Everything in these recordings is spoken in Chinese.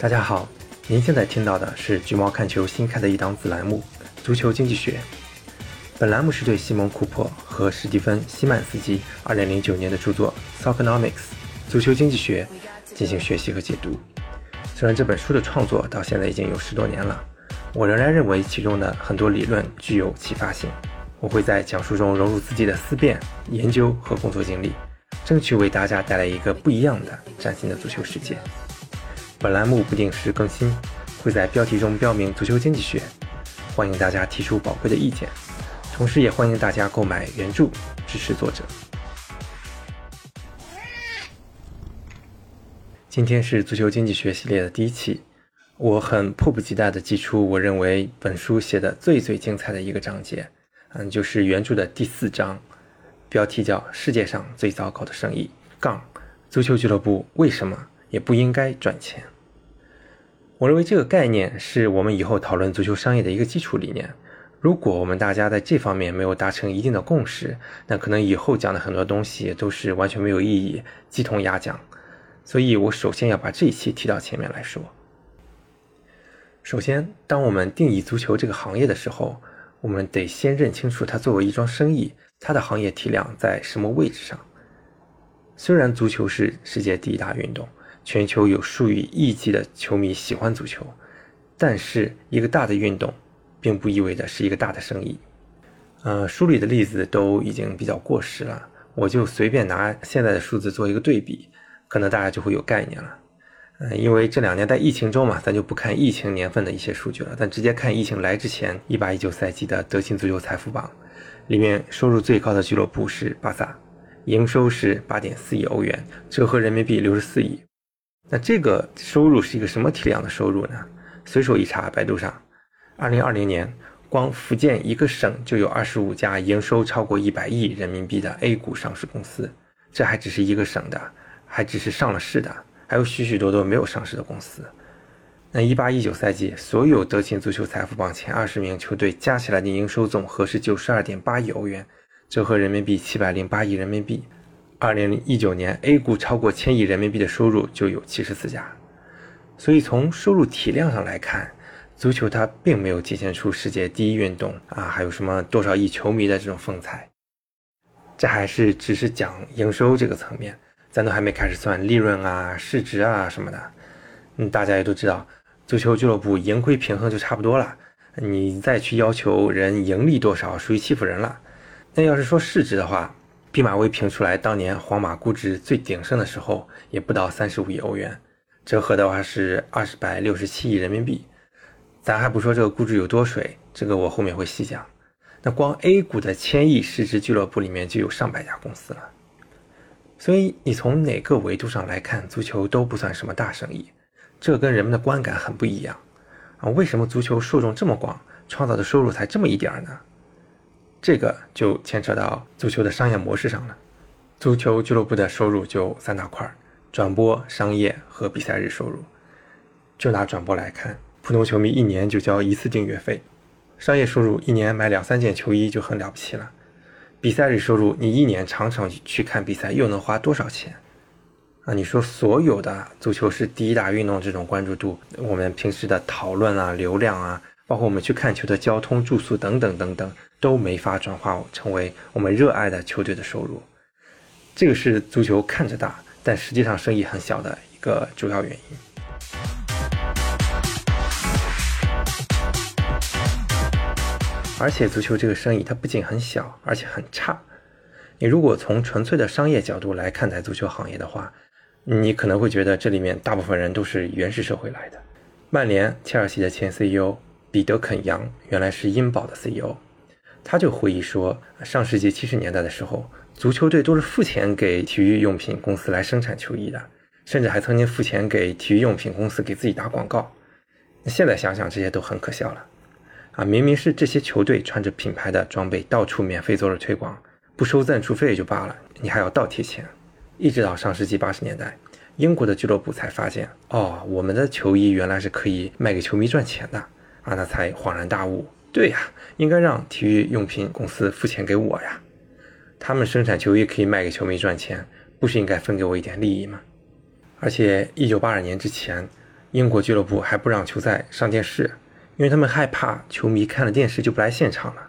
大家好，您现在听到的是橘猫看球新开的一档子栏目《足球经济学》。本栏目是对西蒙·库珀和史蒂芬·西曼斯基2009年的著作《Soccernomics》足球经济学进行学习和解读。虽然这本书的创作到现在已经有十多年了，我仍然认为其中的很多理论具有启发性。我会在讲述中融入自己的思辨、研究和工作经历，争取为大家带来一个不一样的、崭新的足球世界。本栏目不定时更新，会在标题中标明“足球经济学”，欢迎大家提出宝贵的意见，同时也欢迎大家购买原著支持作者。今天是足球经济学系列的第一期，我很迫不及待地寄出我认为本书写的最最精彩的一个章节，嗯，就是原著的第四章，标题叫“世界上最糟糕的生意”杠足球俱乐部为什么？也不应该赚钱。我认为这个概念是我们以后讨论足球商业的一个基础理念。如果我们大家在这方面没有达成一定的共识，那可能以后讲的很多东西都是完全没有意义，鸡同鸭讲。所以我首先要把这一期提到前面来说。首先，当我们定义足球这个行业的时候，我们得先认清楚它作为一桩生意，它的行业体量在什么位置上。虽然足球是世界第一大运动。全球有数以亿计的球迷喜欢足球，但是一个大的运动，并不意味着是一个大的生意。呃，书里的例子都已经比较过时了，我就随便拿现在的数字做一个对比，可能大家就会有概念了。嗯，因为这两年在疫情中嘛，咱就不看疫情年份的一些数据了，咱直接看疫情来之前一八一九赛季的德勤足球财富榜，里面收入最高的俱乐部是巴萨，营收是八点四亿欧元，折合人民币六十四亿。那这个收入是一个什么体量的收入呢？随手一查，百度上，二零二零年光福建一个省就有二十五家营收超过一百亿人民币的 A 股上市公司，这还只是一个省的，还只是上了市的，还有许许多多没有上市的公司。那一八一九赛季，所有德勤足球财富榜前二十名球队加起来的营收总和是九十二点八亿欧元，折合人民币七百零八亿人民币。二零一九年，A 股超过千亿人民币的收入就有七十四家，所以从收入体量上来看，足球它并没有体现出世界第一运动啊，还有什么多少亿球迷的这种风采。这还是只是讲营收这个层面，咱都还没开始算利润啊、市值啊什么的。嗯，大家也都知道，足球俱乐部盈亏平衡就差不多了，你再去要求人盈利多少，属于欺负人了。那要是说市值的话，毕马威评出来，当年皇马估值最鼎盛的时候，也不到三十五亿欧元，折合的话是二十百六十七亿人民币。咱还不说这个估值有多水，这个我后面会细讲。那光 A 股的千亿市值俱乐部里面就有上百家公司了。所以你从哪个维度上来看，足球都不算什么大生意，这跟人们的观感很不一样啊。为什么足球受众这么广，创造的收入才这么一点儿呢？这个就牵扯到足球的商业模式上了。足球俱乐部的收入就三大块：转播、商业和比赛日收入。就拿转播来看，普通球迷一年就交一次订阅费；商业收入一年买两三件球衣就很了不起了；比赛日收入，你一年常常去看比赛又能花多少钱？啊，你说所有的足球是第一大运动这种关注度，我们平时的讨论啊、流量啊，包括我们去看球的交通、住宿等等等等。都没法转化成为我们热爱的球队的收入，这个是足球看着大，但实际上生意很小的一个主要原因。而且足球这个生意它不仅很小，而且很差。你如果从纯粹的商业角度来看待足球行业的话，你可能会觉得这里面大部分人都是原始社会来的。曼联、切尔西的前 CEO 彼得肯扬原来是英宝的 CEO。他就回忆说，上世纪七十年代的时候，足球队都是付钱给体育用品公司来生产球衣的，甚至还曾经付钱给体育用品公司给自己打广告。现在想想，这些都很可笑了。啊，明明是这些球队穿着品牌的装备到处免费做着推广，不收赞助费也就罢了，你还要倒贴钱。一直到上世纪八十年代，英国的俱乐部才发现，哦，我们的球衣原来是可以卖给球迷赚钱的，啊，那才恍然大悟。对呀，应该让体育用品公司付钱给我呀，他们生产球衣可以卖给球迷赚钱，不是应该分给我一点利益吗？而且，一九八二年之前，英国俱乐部还不让球赛上电视，因为他们害怕球迷看了电视就不来现场了。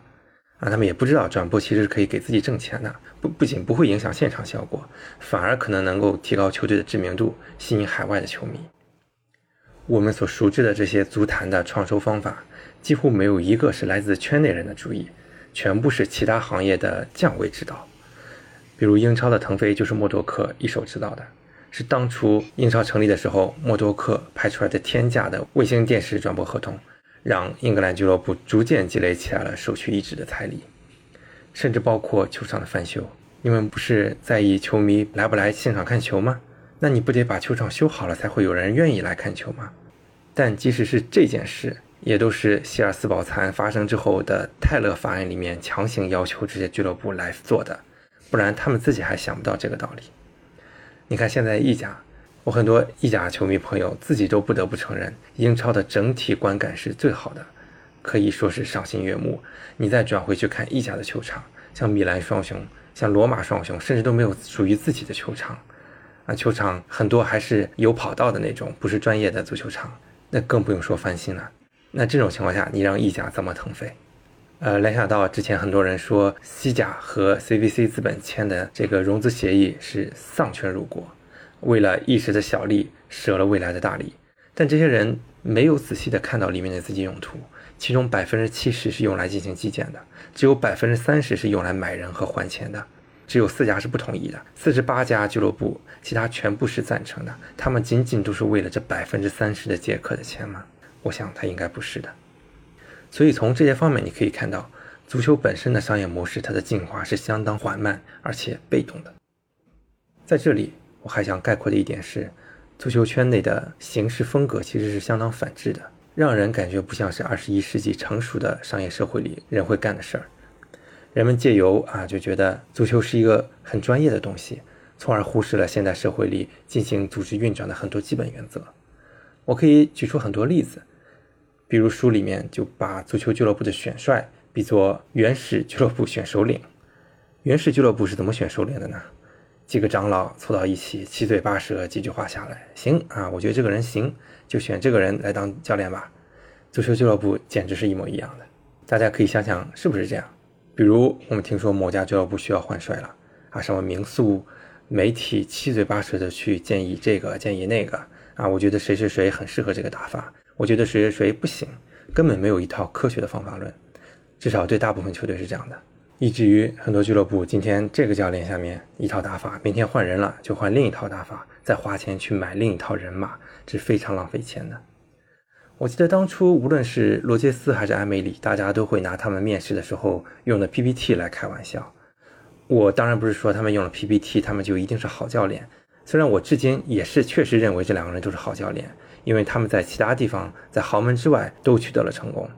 啊，他们也不知道转播其实是可以给自己挣钱的，不不仅不会影响现场效果，反而可能能够提高球队的知名度，吸引海外的球迷。我们所熟知的这些足坛的创收方法，几乎没有一个是来自圈内人的主意，全部是其他行业的降维指导。比如英超的腾飞就是默多克一手指导的。是当初英超成立的时候，默多克拍出来的天价的卫星电视转播合同，让英格兰俱乐部逐渐积累起来了首屈一指的财力，甚至包括球场的翻修。你们不是在意球迷来不来现场看球吗？那你不得把球场修好了，才会有人愿意来看球吗？但即使是这件事，也都是希尔斯堡惨案发生之后的泰勒法案里面强行要求这些俱乐部来做的，不然他们自己还想不到这个道理。你看，现在意甲，我很多意甲球迷朋友自己都不得不承认，英超的整体观感是最好的，可以说是赏心悦目。你再转回去看意甲的球场，像米兰双雄、像罗马双雄，甚至都没有属于自己的球场，啊，球场很多还是有跑道的那种，不是专业的足球场，那更不用说翻新了。那这种情况下，你让意甲怎么腾飞？呃，联想到之前很多人说西甲和 CVC 资本签的这个融资协议是丧权辱国，为了一时的小利舍了未来的大利。但这些人没有仔细的看到里面的资金用途，其中百分之七十是用来进行基建的，只有百分之三十是用来买人和还钱的，只有四家是不同意的，四十八家俱乐部其他全部是赞成的。他们仅仅都是为了这百分之三十的借客的钱吗？我想他应该不是的。所以从这些方面，你可以看到，足球本身的商业模式，它的进化是相当缓慢而且被动的。在这里，我还想概括的一点是，足球圈内的行事风格其实是相当反智的，让人感觉不像是二十一世纪成熟的商业社会里人会干的事儿。人们借由啊，就觉得足球是一个很专业的东西，从而忽视了现代社会里进行组织运转的很多基本原则。我可以举出很多例子。比如书里面就把足球俱乐部的选帅比作原始俱乐部选首领。原始俱乐部是怎么选首领的呢？几个长老凑到一起，七嘴八舌几句话下来，行啊，我觉得这个人行，就选这个人来当教练吧。足球俱乐部简直是一模一样的，大家可以想想是不是这样？比如我们听说某家俱乐部需要换帅了啊，什么名宿、媒体七嘴八舌的去建议这个建议那个啊，我觉得谁谁谁很适合这个打法。我觉得谁谁谁不行，根本没有一套科学的方法论，至少对大部分球队是这样的，以至于很多俱乐部今天这个教练下面一套打法，明天换人了就换另一套打法，再花钱去买另一套人马，这是非常浪费钱的。我记得当初无论是罗杰斯还是埃梅里，大家都会拿他们面试的时候用的 PPT 来开玩笑。我当然不是说他们用了 PPT，他们就一定是好教练，虽然我至今也是确实认为这两个人都是好教练。因为他们在其他地方，在豪门之外都取得了成功。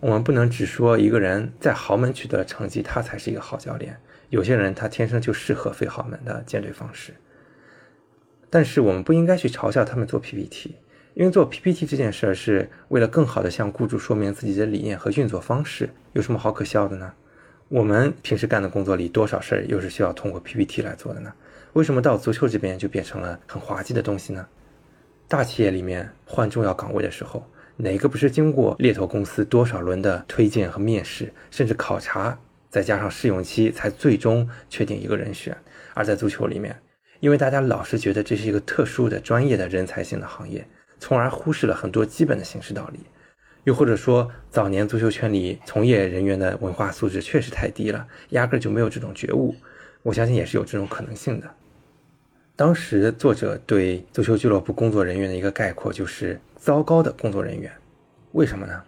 我们不能只说一个人在豪门取得了成绩，他才是一个好教练。有些人他天生就适合非豪门的建队方式。但是我们不应该去嘲笑他们做 PPT，因为做 PPT 这件事儿是为了更好的向雇主说明自己的理念和运作方式，有什么好可笑的呢？我们平时干的工作里多少事儿又是需要通过 PPT 来做的呢？为什么到足球这边就变成了很滑稽的东西呢？大企业里面换重要岗位的时候，哪个不是经过猎头公司多少轮的推荐和面试，甚至考察，再加上试用期，才最终确定一个人选？而在足球里面，因为大家老是觉得这是一个特殊的、专业的人才性的行业，从而忽视了很多基本的形式道理。又或者说，早年足球圈里从业人员的文化素质确实太低了，压根就没有这种觉悟。我相信也是有这种可能性的。当时作者对足球俱乐部工作人员的一个概括就是糟糕的工作人员。为什么呢？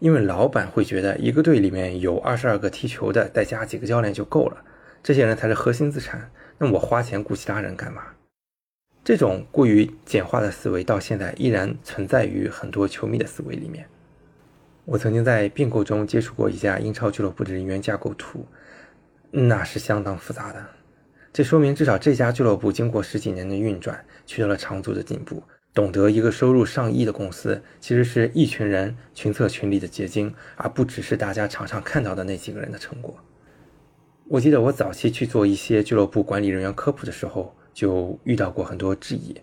因为老板会觉得一个队里面有二十二个踢球的，再加几个教练就够了，这些人才是核心资产。那我花钱雇其他人干嘛？这种过于简化的思维到现在依然存在于很多球迷的思维里面。我曾经在并购中接触过一家英超俱乐部的人员架构图，那是相当复杂的。这说明，至少这家俱乐部经过十几年的运转，取得了长足的进步。懂得一个收入上亿的公司，其实是一群人群策群力的结晶，而不只是大家场上看到的那几个人的成果。我记得我早期去做一些俱乐部管理人员科普的时候，就遇到过很多质疑，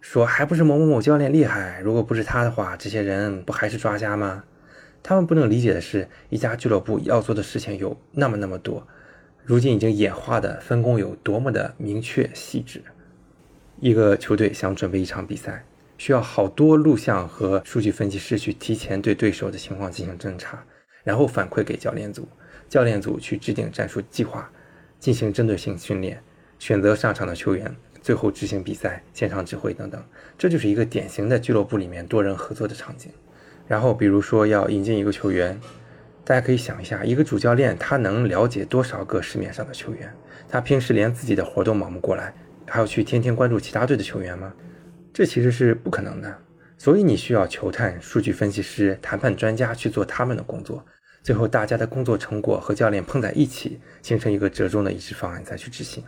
说还不是某某某教练厉害，如果不是他的话，这些人不还是抓瞎吗？他们不能理解的是，一家俱乐部要做的事情有那么那么多，如今已经演化的分工有多么的明确细致。一个球队想准备一场比赛，需要好多录像和数据分析师去提前对对手的情况进行侦查，然后反馈给教练组，教练组去制定战术计划，进行针对性训练，选择上场的球员，最后执行比赛、现场指挥等等。这就是一个典型的俱乐部里面多人合作的场景。然后，比如说要引进一个球员，大家可以想一下，一个主教练他能了解多少个市面上的球员？他平时连自己的活都忙不过来，还要去天天关注其他队的球员吗？这其实是不可能的。所以你需要球探、数据分析师、谈判专家去做他们的工作，最后大家的工作成果和教练碰在一起，形成一个折中的一致方案再去执行，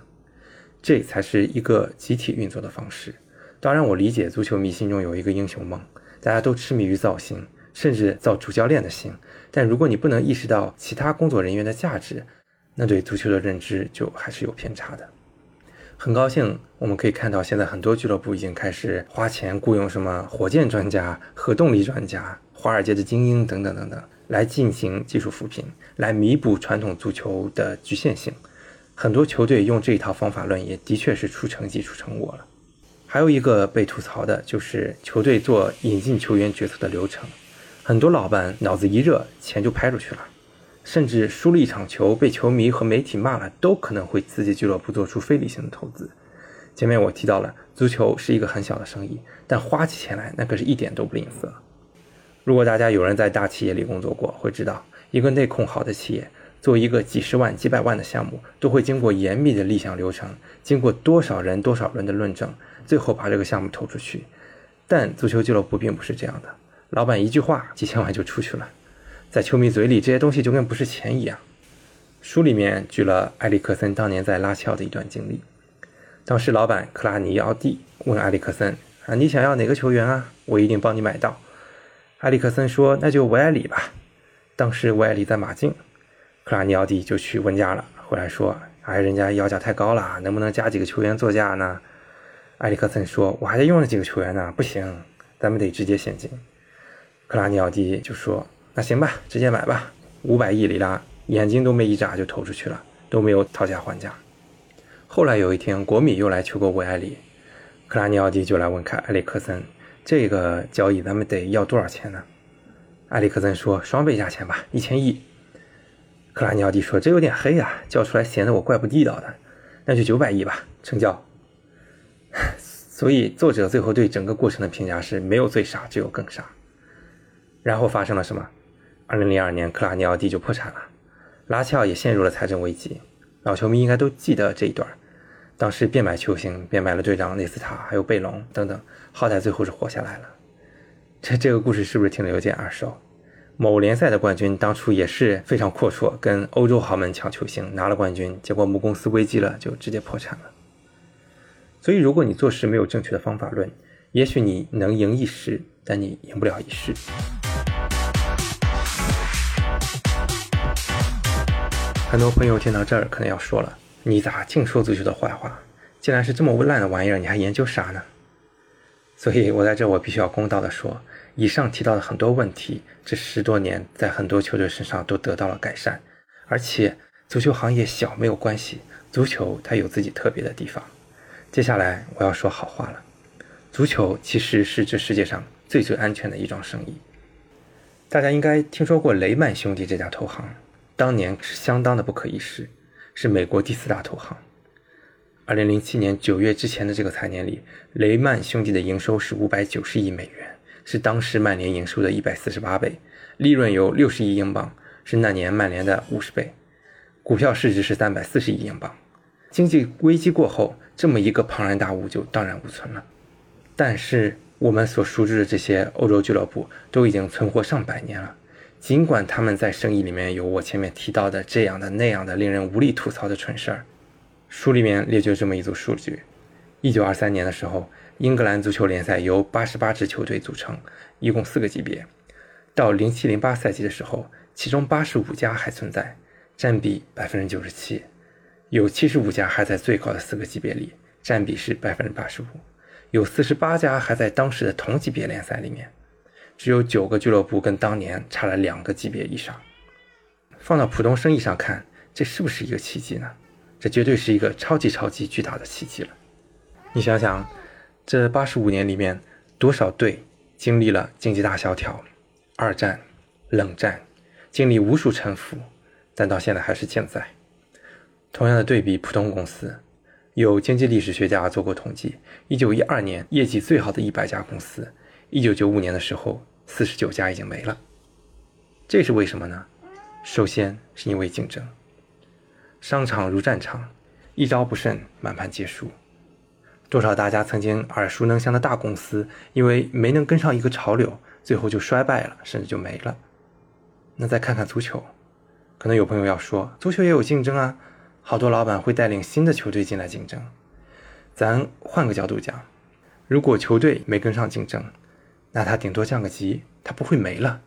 这才是一个集体运作的方式。当然，我理解足球迷心中有一个英雄梦。大家都痴迷于造星，甚至造主教练的星。但如果你不能意识到其他工作人员的价值，那对足球的认知就还是有偏差的。很高兴我们可以看到，现在很多俱乐部已经开始花钱雇佣什么火箭专家、核动力专家、华尔街的精英等等等等，来进行技术扶贫，来弥补传统足球的局限性。很多球队用这一套方法论，也的确是出成绩、出成果了。还有一个被吐槽的就是球队做引进球员决策的流程，很多老板脑子一热，钱就拍出去了，甚至输了一场球，被球迷和媒体骂了，都可能会刺激俱乐部做出非理性的投资。前面我提到了，足球是一个很小的生意，但花起钱来那可是一点都不吝啬。如果大家有人在大企业里工作过，会知道，一个内控好的企业，做一个几十万、几百万的项目，都会经过严密的立项流程，经过多少人、多少轮的论证。最后把这个项目投出去，但足球俱乐部并不是这样的。老板一句话，几千万就出去了，在球迷嘴里，这些东西就跟不是钱一样。书里面举了埃里克森当年在拉齐奥的一段经历。当时老板克拉尼奥蒂问埃里克森：“啊，你想要哪个球员啊？我一定帮你买到。”埃里克森说：“那就维埃里吧。”当时维埃里在马竞，克拉尼奥蒂就去问价了，回来说：“哎，人家要价太高了，能不能加几个球员作价呢？”埃里克森说：“我还得用了几个球员呢，不行，咱们得直接现金。”克拉尼奥蒂就说：“那行吧，直接买吧，五百亿里拉，眼睛都没一眨就投出去了，都没有讨价还价。”后来有一天，国米又来求购维埃里，克拉尼奥蒂就来问看埃里克森：“这个交易咱们得要多少钱呢？”埃里克森说：“双倍价钱吧，一千亿。”克拉尼奥蒂说：“这有点黑啊，叫出来显得我怪不地道的，那就九百亿吧，成交。”所以，作者最后对整个过程的评价是没有最傻，只有更傻。然后发生了什么？二零零二年，克拉尼奥蒂就破产了，拉齐奥也陷入了财政危机。老球迷应该都记得这一段。当时变卖球星，变卖了队长内斯塔，还有贝隆等等，好歹最后是活下来了。这这个故事是不是听着有点耳熟？某联赛的冠军当初也是非常阔绰，跟欧洲豪门抢球星，拿了冠军，结果母公司危机了，就直接破产了。所以，如果你做事没有正确的方法论，也许你能赢一时，但你赢不了一世。很多朋友听到这儿可能要说了：“你咋净说足球的坏话？既然是这么烂的玩意儿，你还研究啥呢？”所以我在这我必须要公道的说，以上提到的很多问题，这十多年在很多球队身上都得到了改善，而且足球行业小没有关系，足球它有自己特别的地方。接下来我要说好话了。足球其实是这世界上最最安全的一桩生意。大家应该听说过雷曼兄弟这家投行，当年是相当的不可一世，是美国第四大投行。二零零七年九月之前的这个财年里，雷曼兄弟的营收是五百九十亿美元，是当时曼联营收的一百四十八倍，利润有六十亿英镑，是那年曼联的五十倍，股票市值是三百四十亿英镑。经济危机过后，这么一个庞然大物就荡然无存了。但是我们所熟知的这些欧洲俱乐部都已经存活上百年了，尽管他们在生意里面有我前面提到的这样的那样的令人无力吐槽的蠢事儿。书里面列举这么一组数据：一九二三年的时候，英格兰足球联赛由八十八支球队组成，一共四个级别；到零七零八赛季的时候，其中八十五家还存在，占比百分之九十七。有七十五家还在最高的四个级别里，占比是百分之八十五；有四十八家还在当时的同级别联赛里面，只有九个俱乐部跟当年差了两个级别以上。放到普通生意上看，这是不是一个奇迹呢？这绝对是一个超级超级巨大的奇迹了。你想想，这八十五年里面，多少队经历了经济大萧条、二战、冷战，经历无数沉浮，但到现在还是健在。同样的对比，普通公司，有经济历史学家做过统计，一九一二年业绩最好的一百家公司，一九九五年的时候，四十九家已经没了。这是为什么呢？首先是因为竞争。商场如战场，一招不慎，满盘皆输。多少大家曾经耳熟能详的大公司，因为没能跟上一个潮流，最后就衰败了，甚至就没了。那再看看足球，可能有朋友要说，足球也有竞争啊，好多老板会带领新的球队进来竞争。咱换个角度讲，如果球队没跟上竞争，那他顶多降个级，他不会没了。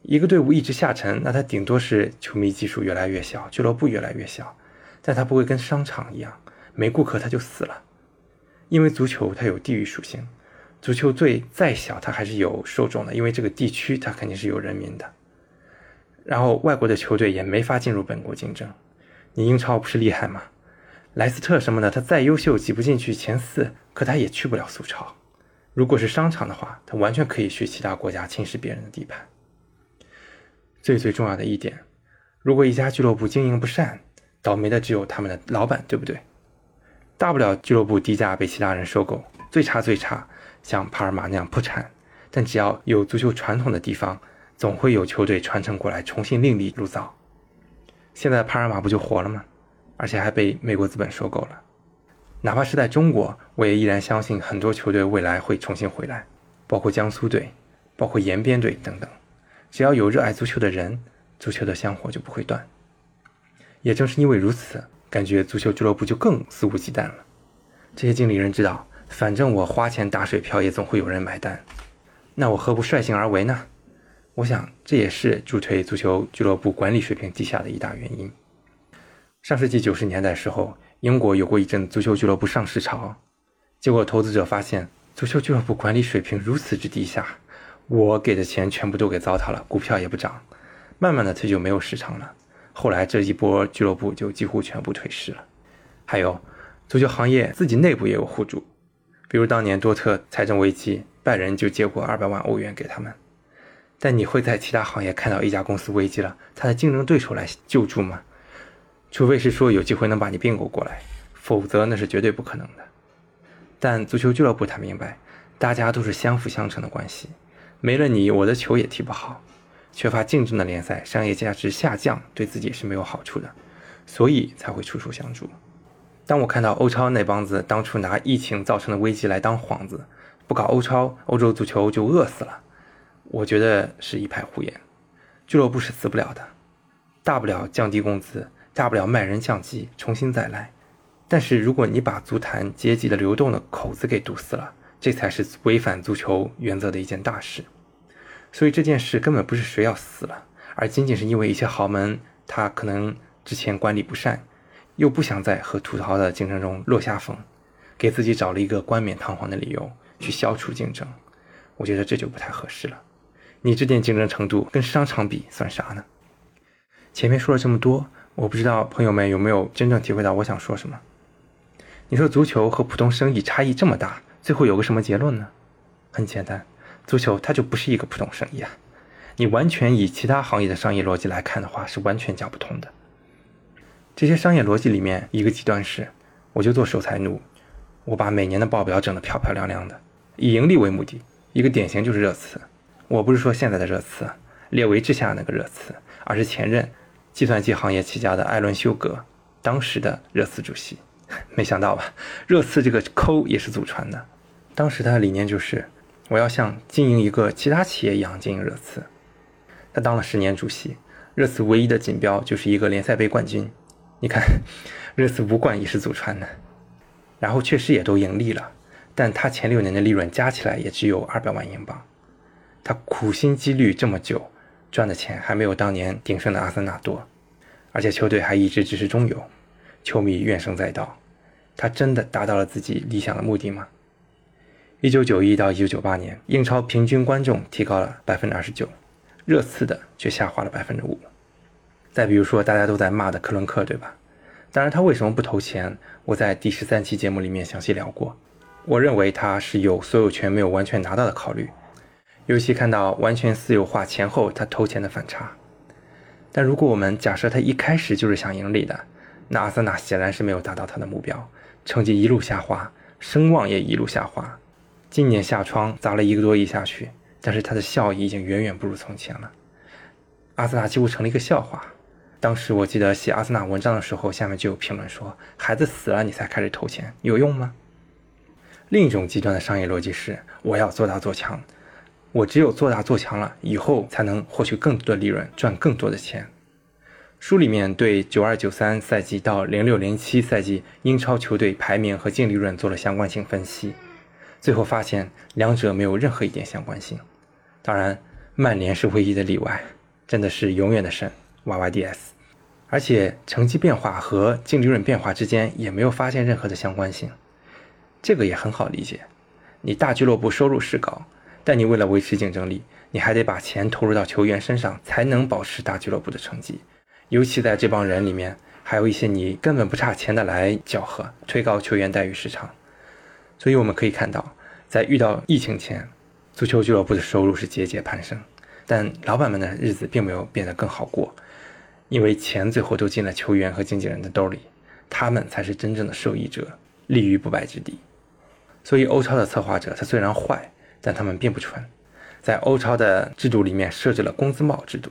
一个队伍一直下沉，那他顶多是球迷基数越来越小，俱乐部越来越小，但他不会跟商场一样，没顾客他就死了。因为足球它有地域属性，足球队再小，它还是有受众的，因为这个地区它肯定是有人民的。然后外国的球队也没法进入本国竞争。你英超不是厉害吗？莱斯特什么的，他再优秀挤不进去前四，可他也去不了苏超。如果是商场的话，他完全可以去其他国家侵蚀别人的地盘。最最重要的一点，如果一家俱乐部经营不善，倒霉的只有他们的老板，对不对？大不了俱乐部低价被其他人收购，最差最差像帕尔马那样破产。但只要有足球传统的地方，总会有球队传承过来，重新另立炉灶。现在帕尔马不就活了吗？而且还被美国资本收购了。哪怕是在中国，我也依然相信很多球队未来会重新回来，包括江苏队，包括延边队等等。只要有热爱足球的人，足球的香火就不会断。也正是因为如此。感觉足球俱乐部就更肆无忌惮了。这些经理人知道，反正我花钱打水漂，也总会有人买单，那我何不率性而为呢？我想这也是助推足球俱乐部管理水平低下的一大原因。上世纪九十年代时候，英国有过一阵足球俱乐部上市潮，结果投资者发现足球俱乐部管理水平如此之低下，我给的钱全部都给糟蹋了，股票也不涨，慢慢的它就没有市场了。后来这一波俱乐部就几乎全部退市了，还有足球行业自己内部也有互助，比如当年多特财政危机，拜仁就借过二百万欧元给他们。但你会在其他行业看到一家公司危机了，他的竞争对手来救助吗？除非是说有机会能把你并购过来，否则那是绝对不可能的。但足球俱乐部他明白，大家都是相辅相成的关系，没了你，我的球也踢不好。缺乏竞争的联赛，商业价值下降，对自己是没有好处的，所以才会处处相助。当我看到欧超那帮子当初拿疫情造成的危机来当幌子，不搞欧超，欧洲足球就饿死了，我觉得是一派胡言。俱乐部是死不了的，大不了降低工资，大不了卖人降级，重新再来。但是如果你把足坛阶级的流动的口子给堵死了，这才是违反足球原则的一件大事。所以这件事根本不是谁要死了，而仅仅是因为一些豪门，他可能之前管理不善，又不想在和土豪的竞争中落下风，给自己找了一个冠冕堂皇的理由去消除竞争。我觉得这就不太合适了。你这点竞争程度跟商场比算啥呢？前面说了这么多，我不知道朋友们有没有真正体会到我想说什么。你说足球和普通生意差异这么大，最后有个什么结论呢？很简单。足球它就不是一个普通生意啊！你完全以其他行业的商业逻辑来看的话，是完全讲不通的。这些商业逻辑里面，一个极端是，我就做守财奴，我把每年的报表整得漂漂亮亮的，以盈利为目的。一个典型就是热刺，我不是说现在的热刺，列维之下那个热刺，而是前任计算机行业起家的艾伦休格，当时的热刺主席。没想到吧？热刺这个抠也是祖传的，当时他的理念就是。我要像经营一个其他企业一样经营热刺。他当了十年主席，热刺唯一的锦标就是一个联赛杯冠军。你看，热刺五冠也是祖传的，然后确实也都盈利了，但他前六年的利润加起来也只有二百万英镑。他苦心积虑这么久，赚的钱还没有当年鼎盛的阿森纳多，而且球队还一直只是中游，球迷怨声载道。他真的达到了自己理想的目的吗？一九九一到一九九八年，英超平均观众提高了百分之二十九，热刺的却下滑了百分之五。再比如说，大家都在骂的克伦克，对吧？当然，他为什么不投钱？我在第十三期节目里面详细聊过。我认为他是有所有权没有完全拿到的考虑，尤其看到完全私有化前后他投钱的反差。但如果我们假设他一开始就是想盈利的，那阿森纳显然是没有达到他的目标，成绩一路下滑，声望也一路下滑。今年下窗砸了一个多亿下去，但是它的效益已经远远不如从前了。阿森纳几乎成了一个笑话。当时我记得写阿森纳文章的时候，下面就有评论说：“孩子死了你才开始投钱，有用吗？”另一种极端的商业逻辑是：我要做大做强，我只有做大做强了，以后才能获取更多的利润，赚更多的钱。书里面对九二九三赛季到零六零七赛季英超球队排名和净利润做了相关性分析。最后发现两者没有任何一点相关性，当然，曼联是唯一的例外，真的是永远的神 YYDS，而且成绩变化和净利润变化之间也没有发现任何的相关性，这个也很好理解。你大俱乐部收入是高，但你为了维持竞争力，你还得把钱投入到球员身上，才能保持大俱乐部的成绩。尤其在这帮人里面，还有一些你根本不差钱的来搅和，推高球员待遇市场。所以我们可以看到，在遇到疫情前，足球俱乐部的收入是节节攀升，但老板们的日子并没有变得更好过，因为钱最后都进了球员和经纪人的兜里，他们才是真正的受益者，立于不败之地。所以欧超的策划者他虽然坏，但他们并不蠢，在欧超的制度里面设置了工资帽制度，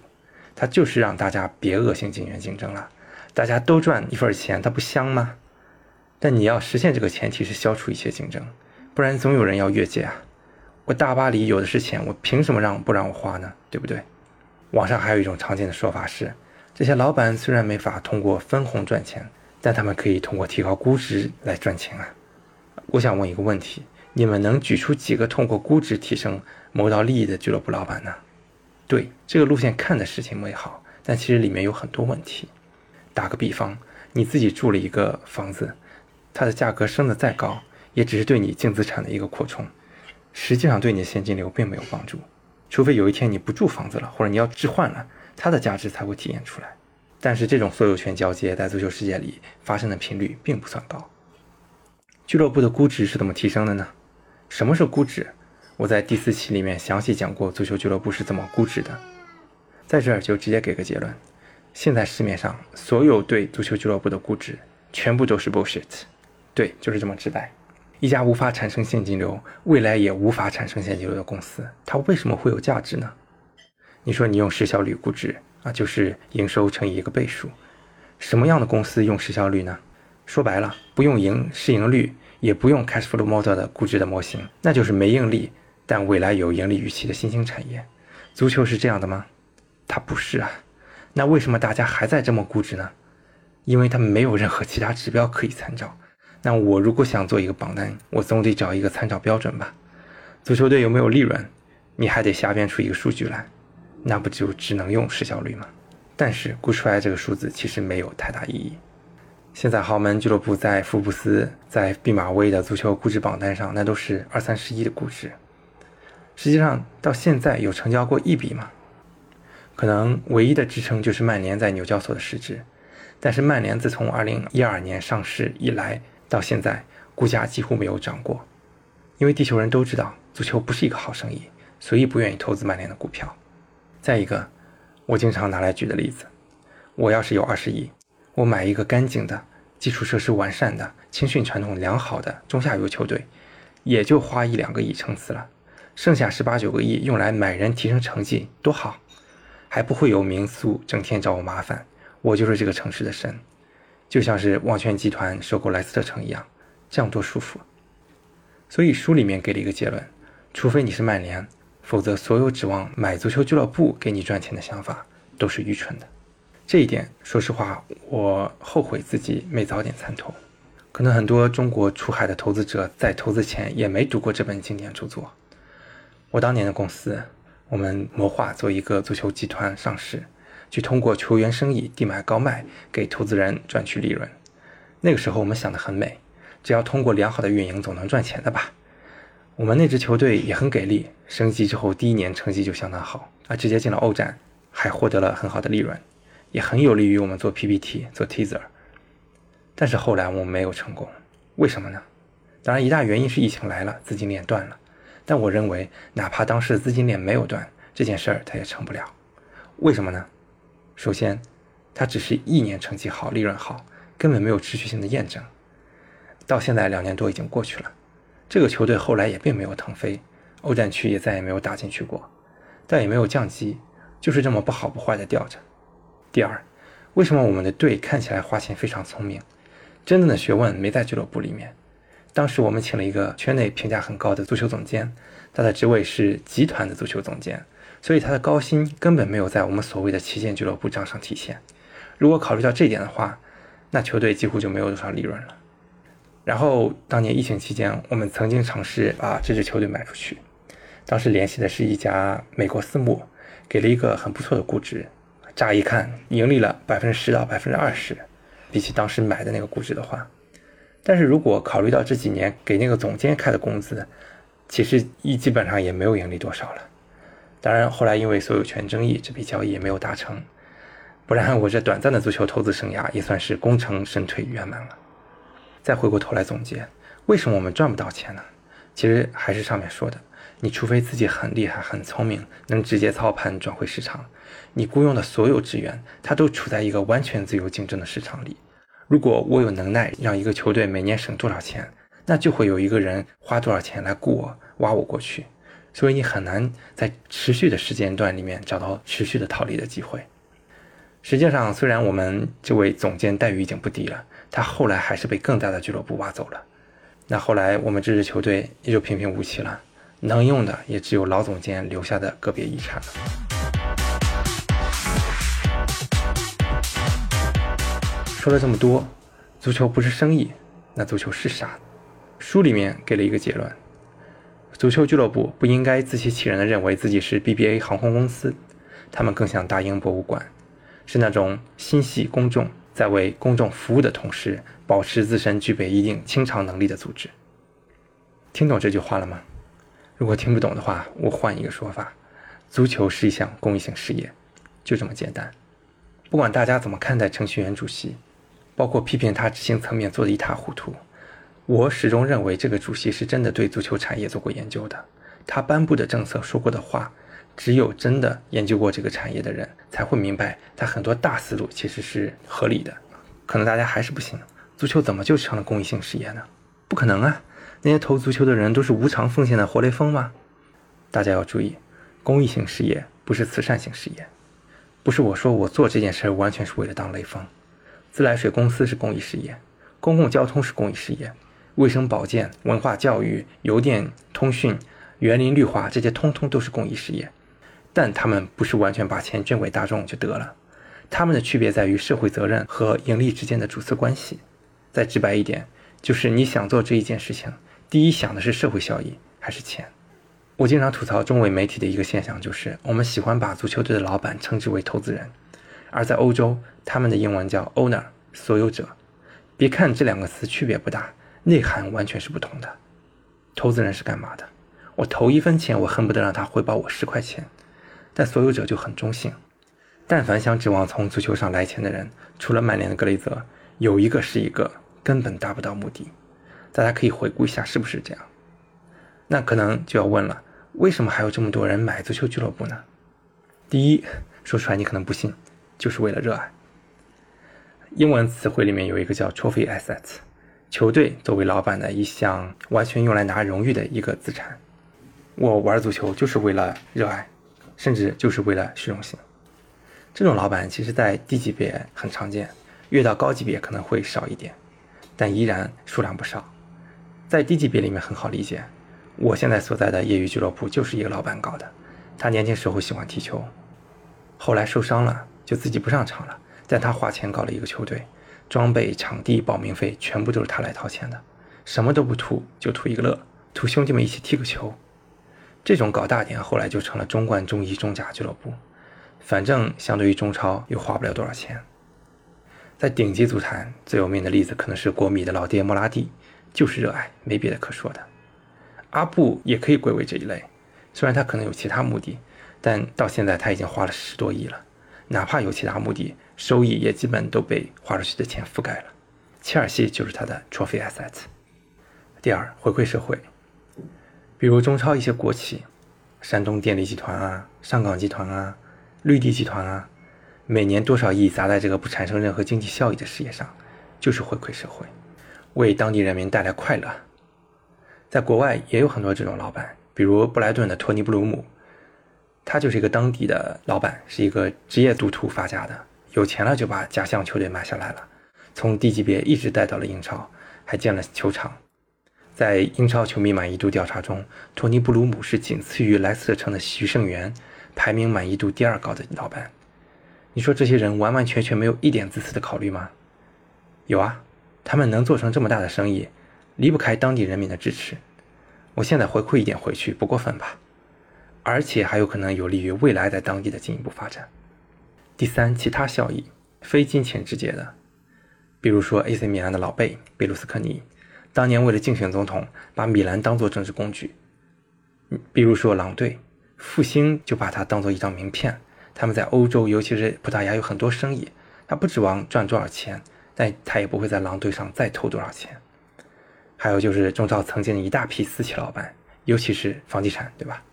他就是让大家别恶性竞员竞争了，大家都赚一份钱，他不香吗？但你要实现这个前提是消除一切竞争，不然总有人要越界啊！我大巴黎有的是钱，我凭什么让不让我花呢？对不对？网上还有一种常见的说法是，这些老板虽然没法通过分红赚钱，但他们可以通过提高估值来赚钱啊！我想问一个问题：你们能举出几个通过估值提升谋到利益的俱乐部老板呢？对，这个路线看的事情美好，但其实里面有很多问题。打个比方，你自己住了一个房子。它的价格升得再高，也只是对你净资产的一个扩充，实际上对你的现金流并没有帮助。除非有一天你不住房子了，或者你要置换了，它的价值才会体现出来。但是这种所有权交接在足球世界里发生的频率并不算高。俱乐部的估值是怎么提升的呢？什么是估值？我在第四期里面详细讲过足球俱乐部是怎么估值的，在这儿就直接给个结论：现在市面上所有对足球俱乐部的估值全部都是 bullshit。对，就是这么直白。一家无法产生现金流，未来也无法产生现金流的公司，它为什么会有价值呢？你说你用市销率估值啊，就是营收乘以一个倍数。什么样的公司用市销率呢？说白了，不用盈市盈率，也不用 cash flow model 的估值的模型，那就是没盈利但未来有盈利预期的新兴产业。足球是这样的吗？它不是啊。那为什么大家还在这么估值呢？因为它没有任何其他指标可以参照。那我如果想做一个榜单，我总得找一个参照标准吧。足球队有没有利润？你还得瞎编出一个数据来，那不就只能用市销率吗？但是估出来这个数字其实没有太大意义。现在豪门俱乐部在福布斯、在毕马威的足球估值榜单上，那都是二三十亿的估值。实际上到现在有成交过一笔吗？可能唯一的支撑就是曼联在纽交所的市值，但是曼联自从二零一二年上市以来。到现在，股价几乎没有涨过，因为地球人都知道足球不是一个好生意，所以不愿意投资曼联的股票。再一个，我经常拿来举的例子，我要是有二十亿，我买一个干净的、基础设施完善的、青训传统良好的中下游球队，也就花一两个亿撑死了，剩下十八九个亿用来买人提升成绩，多好，还不会有民宿整天找我麻烦，我就是这个城市的神。就像是旺泉集团收购莱斯特城一样，这样多舒服。所以书里面给了一个结论：除非你是曼联，否则所有指望买足球俱乐部给你赚钱的想法都是愚蠢的。这一点，说实话，我后悔自己没早点参透。可能很多中国出海的投资者在投资前也没读过这本经典著作。我当年的公司，我们谋划做一个足球集团上市。去通过球员生意低买高卖给投资人赚取利润。那个时候我们想得很美，只要通过良好的运营总能赚钱的吧。我们那支球队也很给力，升级之后第一年成绩就相当好，啊，直接进了欧战，还获得了很好的利润，也很有利于我们做 PPT、做 Teaser。但是后来我们没有成功，为什么呢？当然，一大原因是疫情来了，资金链断了。但我认为，哪怕当时资金链没有断，这件事儿它也成不了。为什么呢？首先，它只是一年成绩好、利润好，根本没有持续性的验证。到现在两年多已经过去了，这个球队后来也并没有腾飞，欧战区也再也没有打进去过，但也没有降级，就是这么不好不坏的吊着。第二，为什么我们的队看起来花钱非常聪明，真正的学问没在俱乐部里面？当时我们请了一个圈内评价很高的足球总监，他的职位是集团的足球总监，所以他的高薪根本没有在我们所谓的旗舰俱乐部账上体现。如果考虑到这点的话，那球队几乎就没有多少利润了。然后当年疫情期间，我们曾经尝试把这支球队卖出去，当时联系的是一家美国私募，给了一个很不错的估值，乍一看盈利了百分之十到百分之二十，比起当时买的那个估值的话。但是如果考虑到这几年给那个总监开的工资，其实一基本上也没有盈利多少了。当然后来因为所有权争议，这笔交易也没有达成。不然我这短暂的足球投资生涯也算是功成身退圆满了。再回过头来总结，为什么我们赚不到钱呢？其实还是上面说的，你除非自己很厉害、很聪明，能直接操盘转会市场，你雇佣的所有职员，他都处在一个完全自由竞争的市场里。如果我有能耐让一个球队每年省多少钱，那就会有一个人花多少钱来雇我挖我过去，所以你很难在持续的时间段里面找到持续的套利的机会。实际上，虽然我们这位总监待遇已经不低了，他后来还是被更大的俱乐部挖走了。那后来我们这支球队也就平平无奇了，能用的也只有老总监留下的个别遗产了。说了这么多，足球不是生意，那足球是啥？书里面给了一个结论：足球俱乐部不应该自欺欺人的认为自己是 BBA 航空公司，他们更像大英博物馆，是那种心系公众，在为公众服务的同时，保持自身具备一定清偿能力的组织。听懂这句话了吗？如果听不懂的话，我换一个说法：足球是一项公益性事业，就这么简单。不管大家怎么看待程序员主席。包括批评他执行层面做得一塌糊涂，我始终认为这个主席是真的对足球产业做过研究的。他颁布的政策说过的话，只有真的研究过这个产业的人才会明白，他很多大思路其实是合理的。可能大家还是不信，足球怎么就成了公益性事业呢？不可能啊！那些投足球的人都是无偿奉献的活雷锋吗？大家要注意，公益性事业不是慈善性事业，不是我说我做这件事完全是为了当雷锋。自来水公司是公益事业，公共交通是公益事业，卫生保健、文化教育、邮电通讯、园林绿化，这些通通都是公益事业。但他们不是完全把钱捐给大众就得了，他们的区别在于社会责任和盈利之间的主次关系。再直白一点，就是你想做这一件事情，第一想的是社会效益还是钱？我经常吐槽中美媒体的一个现象，就是我们喜欢把足球队的老板称之为投资人。而在欧洲，他们的英文叫 owner，所有者。别看这两个词区别不大，内涵完全是不同的。投资人是干嘛的？我投一分钱，我恨不得让他回报我十块钱。但所有者就很中性。但凡想指望从足球上来钱的人，除了曼联的格雷泽，有一个是一个，根本达不到目的。大家可以回顾一下，是不是这样？那可能就要问了，为什么还有这么多人买足球俱乐部呢？第一，说出来你可能不信。就是为了热爱。英文词汇里面有一个叫 trophy assets，球队作为老板的一项完全用来拿荣誉的一个资产。我玩足球就是为了热爱，甚至就是为了虚荣心。这种老板其实在低级别很常见，越到高级别可能会少一点，但依然数量不少。在低级别里面很好理解，我现在所在的业余俱乐部就是一个老板搞的。他年轻时候喜欢踢球，后来受伤了。就自己不上场了，但他花钱搞了一个球队，装备、场地、报名费全部都是他来掏钱的，什么都不图，就图一个乐，图兄弟们一起踢个球。这种搞大点，后来就成了中冠、中乙、中甲俱乐部，反正相对于中超又花不了多少钱。在顶级足坛最有名的例子可能是国米的老爹莫拉蒂，就是热爱，没别的可说的。阿布也可以归为这一类，虽然他可能有其他目的，但到现在他已经花了十多亿了，哪怕有其他目的，收益也基本都被花出去的钱覆盖了。切尔西就是他的 trophy assets。第二，回馈社会，比如中超一些国企，山东电力集团啊、上港集团啊、绿地集团啊，每年多少亿砸在这个不产生任何经济效益的事业上，就是回馈社会，为当地人民带来快乐。在国外也有很多这种老板，比如布莱顿的托尼·布鲁姆，他就是一个当地的老板，是一个职业赌徒发家的，有钱了就把家乡球队买下来了，从低级别一直带到了英超，还建了球场。在英超球迷满意度调查中，托尼·布鲁姆是仅次于莱斯特城的徐胜元，排名满意度第二高的老板。你说这些人完完全全没有一点自私的考虑吗？有啊，他们能做成这么大的生意。离不开当地人民的支持，我现在回馈一点回去不过分吧？而且还有可能有利于未来在当地的进一步发展。第三，其他效益，非金钱直接的，比如说 AC 米兰的老贝贝卢斯科尼，当年为了竞选总统，把米兰当做政治工具；比如说狼队，复兴就把它当做一张名片，他们在欧洲，尤其是葡萄牙有很多生意，他不指望赚多少钱，但他也不会在狼队上再投多少钱。还有就是中超曾经的一大批私企老板，尤其是房地产，对吧？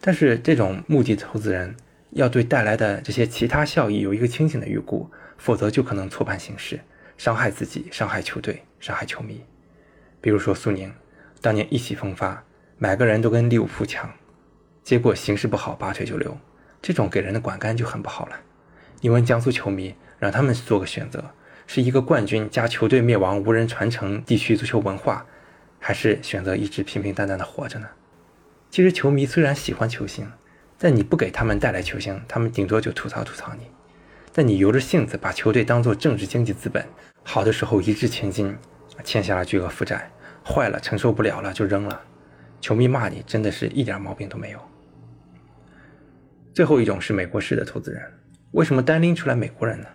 但是这种目的投资人要对带来的这些其他效益有一个清醒的预估，否则就可能错判形势，伤害自己，伤害球队，伤害球迷。比如说苏宁，当年意气风发，买个人都跟利物浦抢，结果形势不好，拔腿就溜，这种给人的观感就很不好了。你问江苏球迷，让他们做个选择。是一个冠军加球队灭亡、无人传承地区足球文化，还是选择一直平平淡淡的活着呢？其实球迷虽然喜欢球星，但你不给他们带来球星，他们顶多就吐槽吐槽你。但你由着性子把球队当做政治经济资本，好的时候一掷千金，欠下了巨额负债，坏了承受不了了就扔了，球迷骂你真的是一点毛病都没有。最后一种是美国式的投资人，为什么单拎出来美国人呢？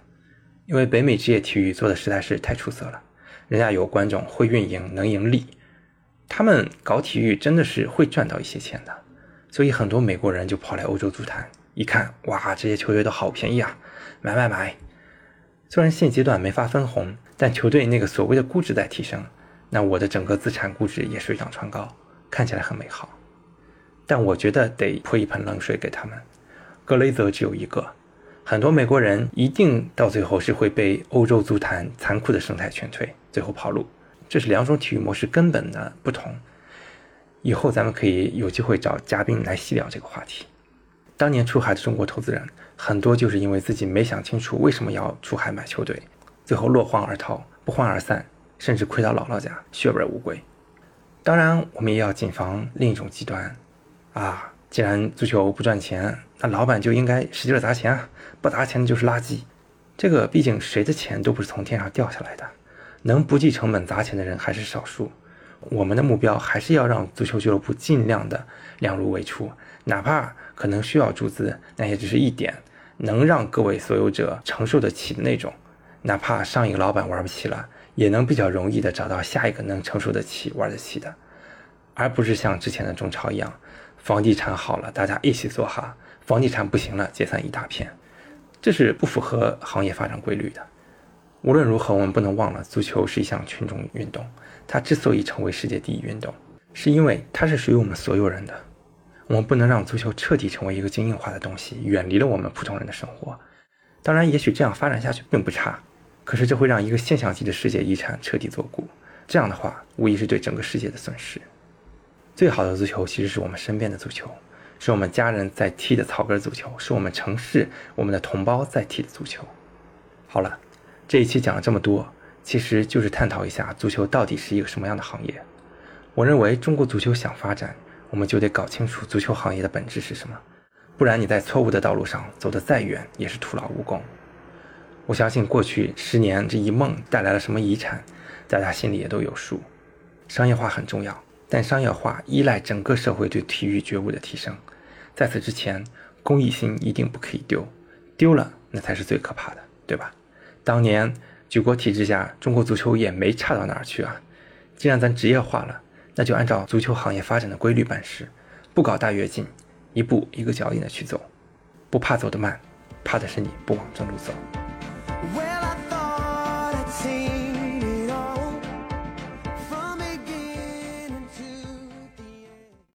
因为北美职业体育做的实在是太出色了，人家有观众，会运营，能盈利，他们搞体育真的是会赚到一些钱的，所以很多美国人就跑来欧洲足坛，一看，哇，这些球队都好便宜啊，买买买。虽然现阶段没法分红，但球队那个所谓的估值在提升，那我的整个资产估值也水涨船高，看起来很美好。但我觉得得泼一盆冷水给他们，格雷泽只有一个。很多美国人一定到最后是会被欧洲足坛残酷的生态劝退，最后跑路。这是两种体育模式根本的不同。以后咱们可以有机会找嘉宾来细聊这个话题。当年出海的中国投资人很多就是因为自己没想清楚为什么要出海买球队，最后落荒而逃，不欢而散，甚至亏到姥姥家，血本无归。当然，我们也要谨防另一种极端，啊。既然足球不赚钱，那老板就应该使劲砸钱啊！不砸钱就是垃圾。这个毕竟谁的钱都不是从天上掉下来的，能不计成本砸钱的人还是少数。我们的目标还是要让足球俱乐部尽量的量入为出，哪怕可能需要注资，那也只是一点能让各位所有者承受得起的那种。哪怕上一个老板玩不起了，也能比较容易的找到下一个能承受得起、玩得起的，而不是像之前的中超一样。房地产好了，大家一起做哈；房地产不行了，解散一大片，这是不符合行业发展规律的。无论如何，我们不能忘了，足球是一项群众运动。它之所以成为世界第一运动，是因为它是属于我们所有人的。我们不能让足球彻底成为一个精英化的东西，远离了我们普通人的生活。当然，也许这样发展下去并不差，可是这会让一个现象级的世界遗产彻底作古。这样的话，无疑是对整个世界的损失。最好的足球其实是我们身边的足球，是我们家人在踢的草根足球，是我们城市我们的同胞在踢的足球。好了，这一期讲了这么多，其实就是探讨一下足球到底是一个什么样的行业。我认为中国足球想发展，我们就得搞清楚足球行业的本质是什么，不然你在错误的道路上走得再远也是徒劳无功。我相信过去十年这一梦带来了什么遗产，大家心里也都有数。商业化很重要。但商业化依赖整个社会对体育觉悟的提升，在此之前，公益性一定不可以丢，丢了那才是最可怕的，对吧？当年举国体制下，中国足球也没差到哪儿去啊。既然咱职业化了，那就按照足球行业发展的规律办事，不搞大跃进，一步一个脚印的去走，不怕走得慢，怕的是你不往正路走。